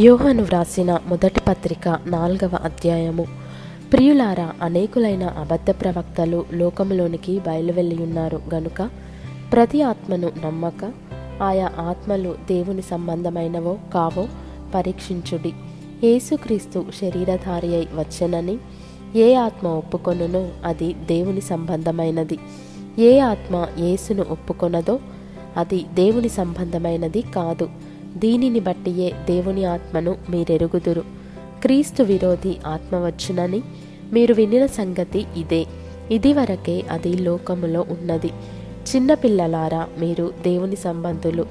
యోహను వ్రాసిన మొదటి పత్రిక నాల్గవ అధ్యాయము. ప్రియులారా అనేకులైన అబద్ధ ప్రవక్తలు లోకములోనికి బయలువెళ్ళి ఉన్నారు గనుక ప్రతి ఆత్మను నమ్మక ఆయా ఆత్మలు దేవుని సంబంధమైనవో కావో పరీక్షించుడి. యేసుక్రీస్తు శరీరధారి అయి వచ్చనని ఏ ఆత్మ ఒప్పుకొనునో అది దేవుని సంబంధమైనది. ఏ ఆత్మ యేసును ఒప్పుకొనదో అది దేవుని సంబంధమైనది కాదు. దీనిని బట్టియే దేవుని ఆత్మను మీరెరుగుదురు. క్రీస్తు విరోధి ఆత్మ వచ్చునని మీరు వినిన సంగతి ఇదే. ఇదివరకే అది లోకములో ఉన్నది. చిన్నపిల్లలారా మీరు దేవుని సంబంధులు.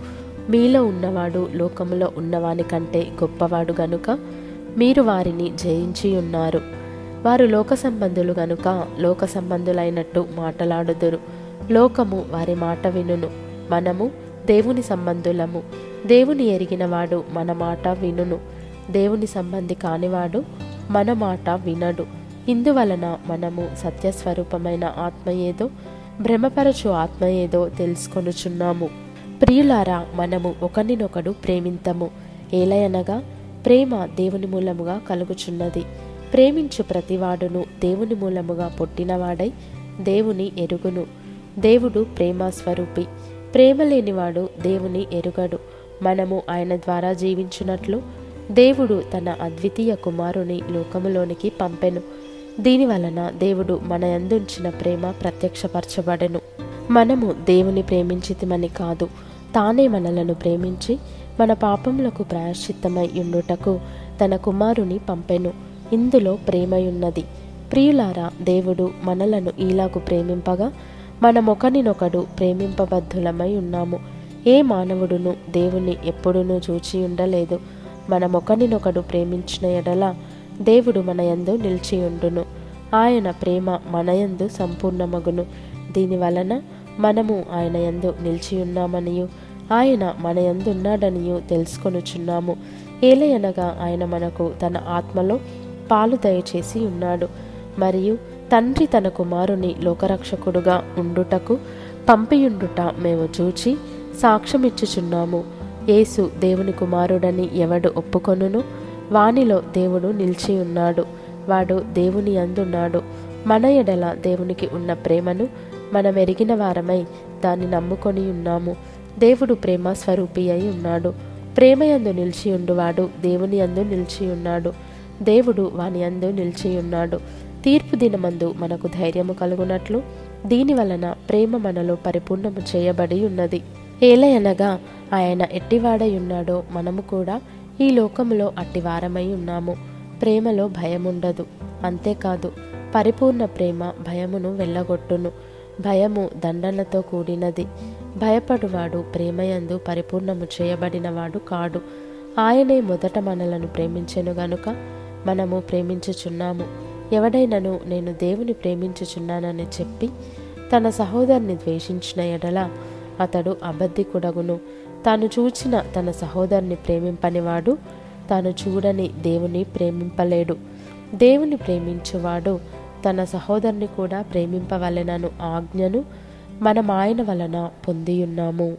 మీలో ఉన్నవాడు లోకములో ఉన్నవాని కంటే గొప్పవాడు గనుక మీరు వారిని జయించి ఉన్నారు. వారు లోక సంబంధులు గనుక లోక సంబంధులైనట్టు మాటలాడుదురు. లోకము వారి మాట వినును. మనము దేవుని సంబంధులము. దేవుని ఎరిగినవాడు మన మాట వినును. దేవుని సంబంధి కానివాడు మన మాట వినడు. ఇందువలన మనము సత్యస్వరూపమైన ఆత్మ ఏదో భ్రమపరచు ఆత్మ ఏదో తెలుసుకొనుచున్నాము. ప్రియులారా మనము ఒకరినొకడు ప్రేమింతము. ఏలయనగా ప్రేమ దేవుని మూలముగా కలుగుచున్నది. ప్రేమించు ప్రతివాడును దేవుని మూలముగా పుట్టినవాడై దేవుని ఎరుగును. దేవుడు ప్రేమ స్వరూపి ప్రేమ లేనివాడు దేవుని ఎరుగడు. మనము ఆయన ద్వారా జీవించినట్లు దేవుడు తన అద్వితీయ కుమారుని లోకములోనికి పంపెను. దీని వలన దేవుడు మన యందుంచిన ప్రేమ ప్రత్యక్షపరచబడెను. మనము దేవుని ప్రేమించితిమని కాదు తానే మనలను ప్రేమించి మన పాపములకు ప్రాయశ్చిత్తమై ఉండుటకు తన కుమారుని పంపెను. ఇందులో ప్రేమయున్నది. ప్రియులారా దేవుడు మనలను ఈలాగు ప్రేమింపగా మనమొకనినొకడు ప్రేమింపబద్ధులమై ఉన్నాము. ఏ మానవుడును దేవుని ఎప్పుడునూ చూచి ఉండలేదు. మనమొకనినొకడు ప్రేమించిన ఎడల దేవుడు మన యందు నిలిచి ఉండును. ఆయన ప్రేమ మన యందు సంపూర్ణమగును. దీని వలన మనము ఆయన యందు నిలిచి ఉన్నామనియు ఆయన మన యందున్నాడనియు తెలుసుకొనుచున్నాము. ఏలయనగా ఆయన మనకు తన ఆత్మలో పాలు దయచేసి ఉన్నాడు. మరియు తండ్రి తన కుమారుని లోకరక్షకుడుగా ఉండుటకు పంపియుండుట మేము చూచి సాక్ష్యమిచ్చుచున్నాము యేసు దేవుని కుమారుడని ఎవడు ఒప్పుకొనును? వానిలో దేవుడు నిలిచి ఉన్నాడు. వాడు దేవుని అందున్నాడు. మన ఎడల దేవునికి ఉన్న ప్రేమను మనం ఎరిగిన వారమై దాన్ని నమ్ముకొని ఉన్నాము. దేవుడు ప్రేమ స్వరూపి అయి ఉన్నాడు. ప్రేమయందు నిలిచి ఉండువాడు దేవుని అందు నిలిచి ఉన్నాడు. దేవుడు వాని అందు నిలిచి ఉన్నాడు. తీర్పు దినమందు మనకు ధైర్యము కలుగునట్లు దీని వలన ప్రేమ మనలో పరిపూర్ణము చేయబడి ఉన్నది. ఏలయనగా ఆయన ఎట్టివాడై ఉన్నాడో మనము కూడా ఈ లోకములో అట్టివారమై ఉన్నాము. ప్రేమలో భయముండదు. అంతేకాదు పరిపూర్ణ ప్రేమ భయమును వెళ్ళగొట్టును భయము దండనతో కూడినది. భయపడువాడు ప్రేమయందు పరిపూర్ణము చేయబడినవాడు కాడు. ఆయనే మొదట మనలను ప్రేమించెను గనుక మనము ప్రేమించుచున్నాము. ఎవడైనను నేను దేవుని ప్రేమించుచున్నానని చెప్పి తన సహోదరుని ద్వేషించిన ఎడల అతడు అబద్ధికుడగును. తాను చూచిన తన సహోదరుని ప్రేమింపనివాడు తాను చూడని దేవుని ప్రేమింపలేడు. దేవుని ప్రేమించువాడు తన సహోదరుని కూడా ప్రేమింపవలెనను ఆజ్ఞను మనం ఆయన వలన పొందియున్నాము.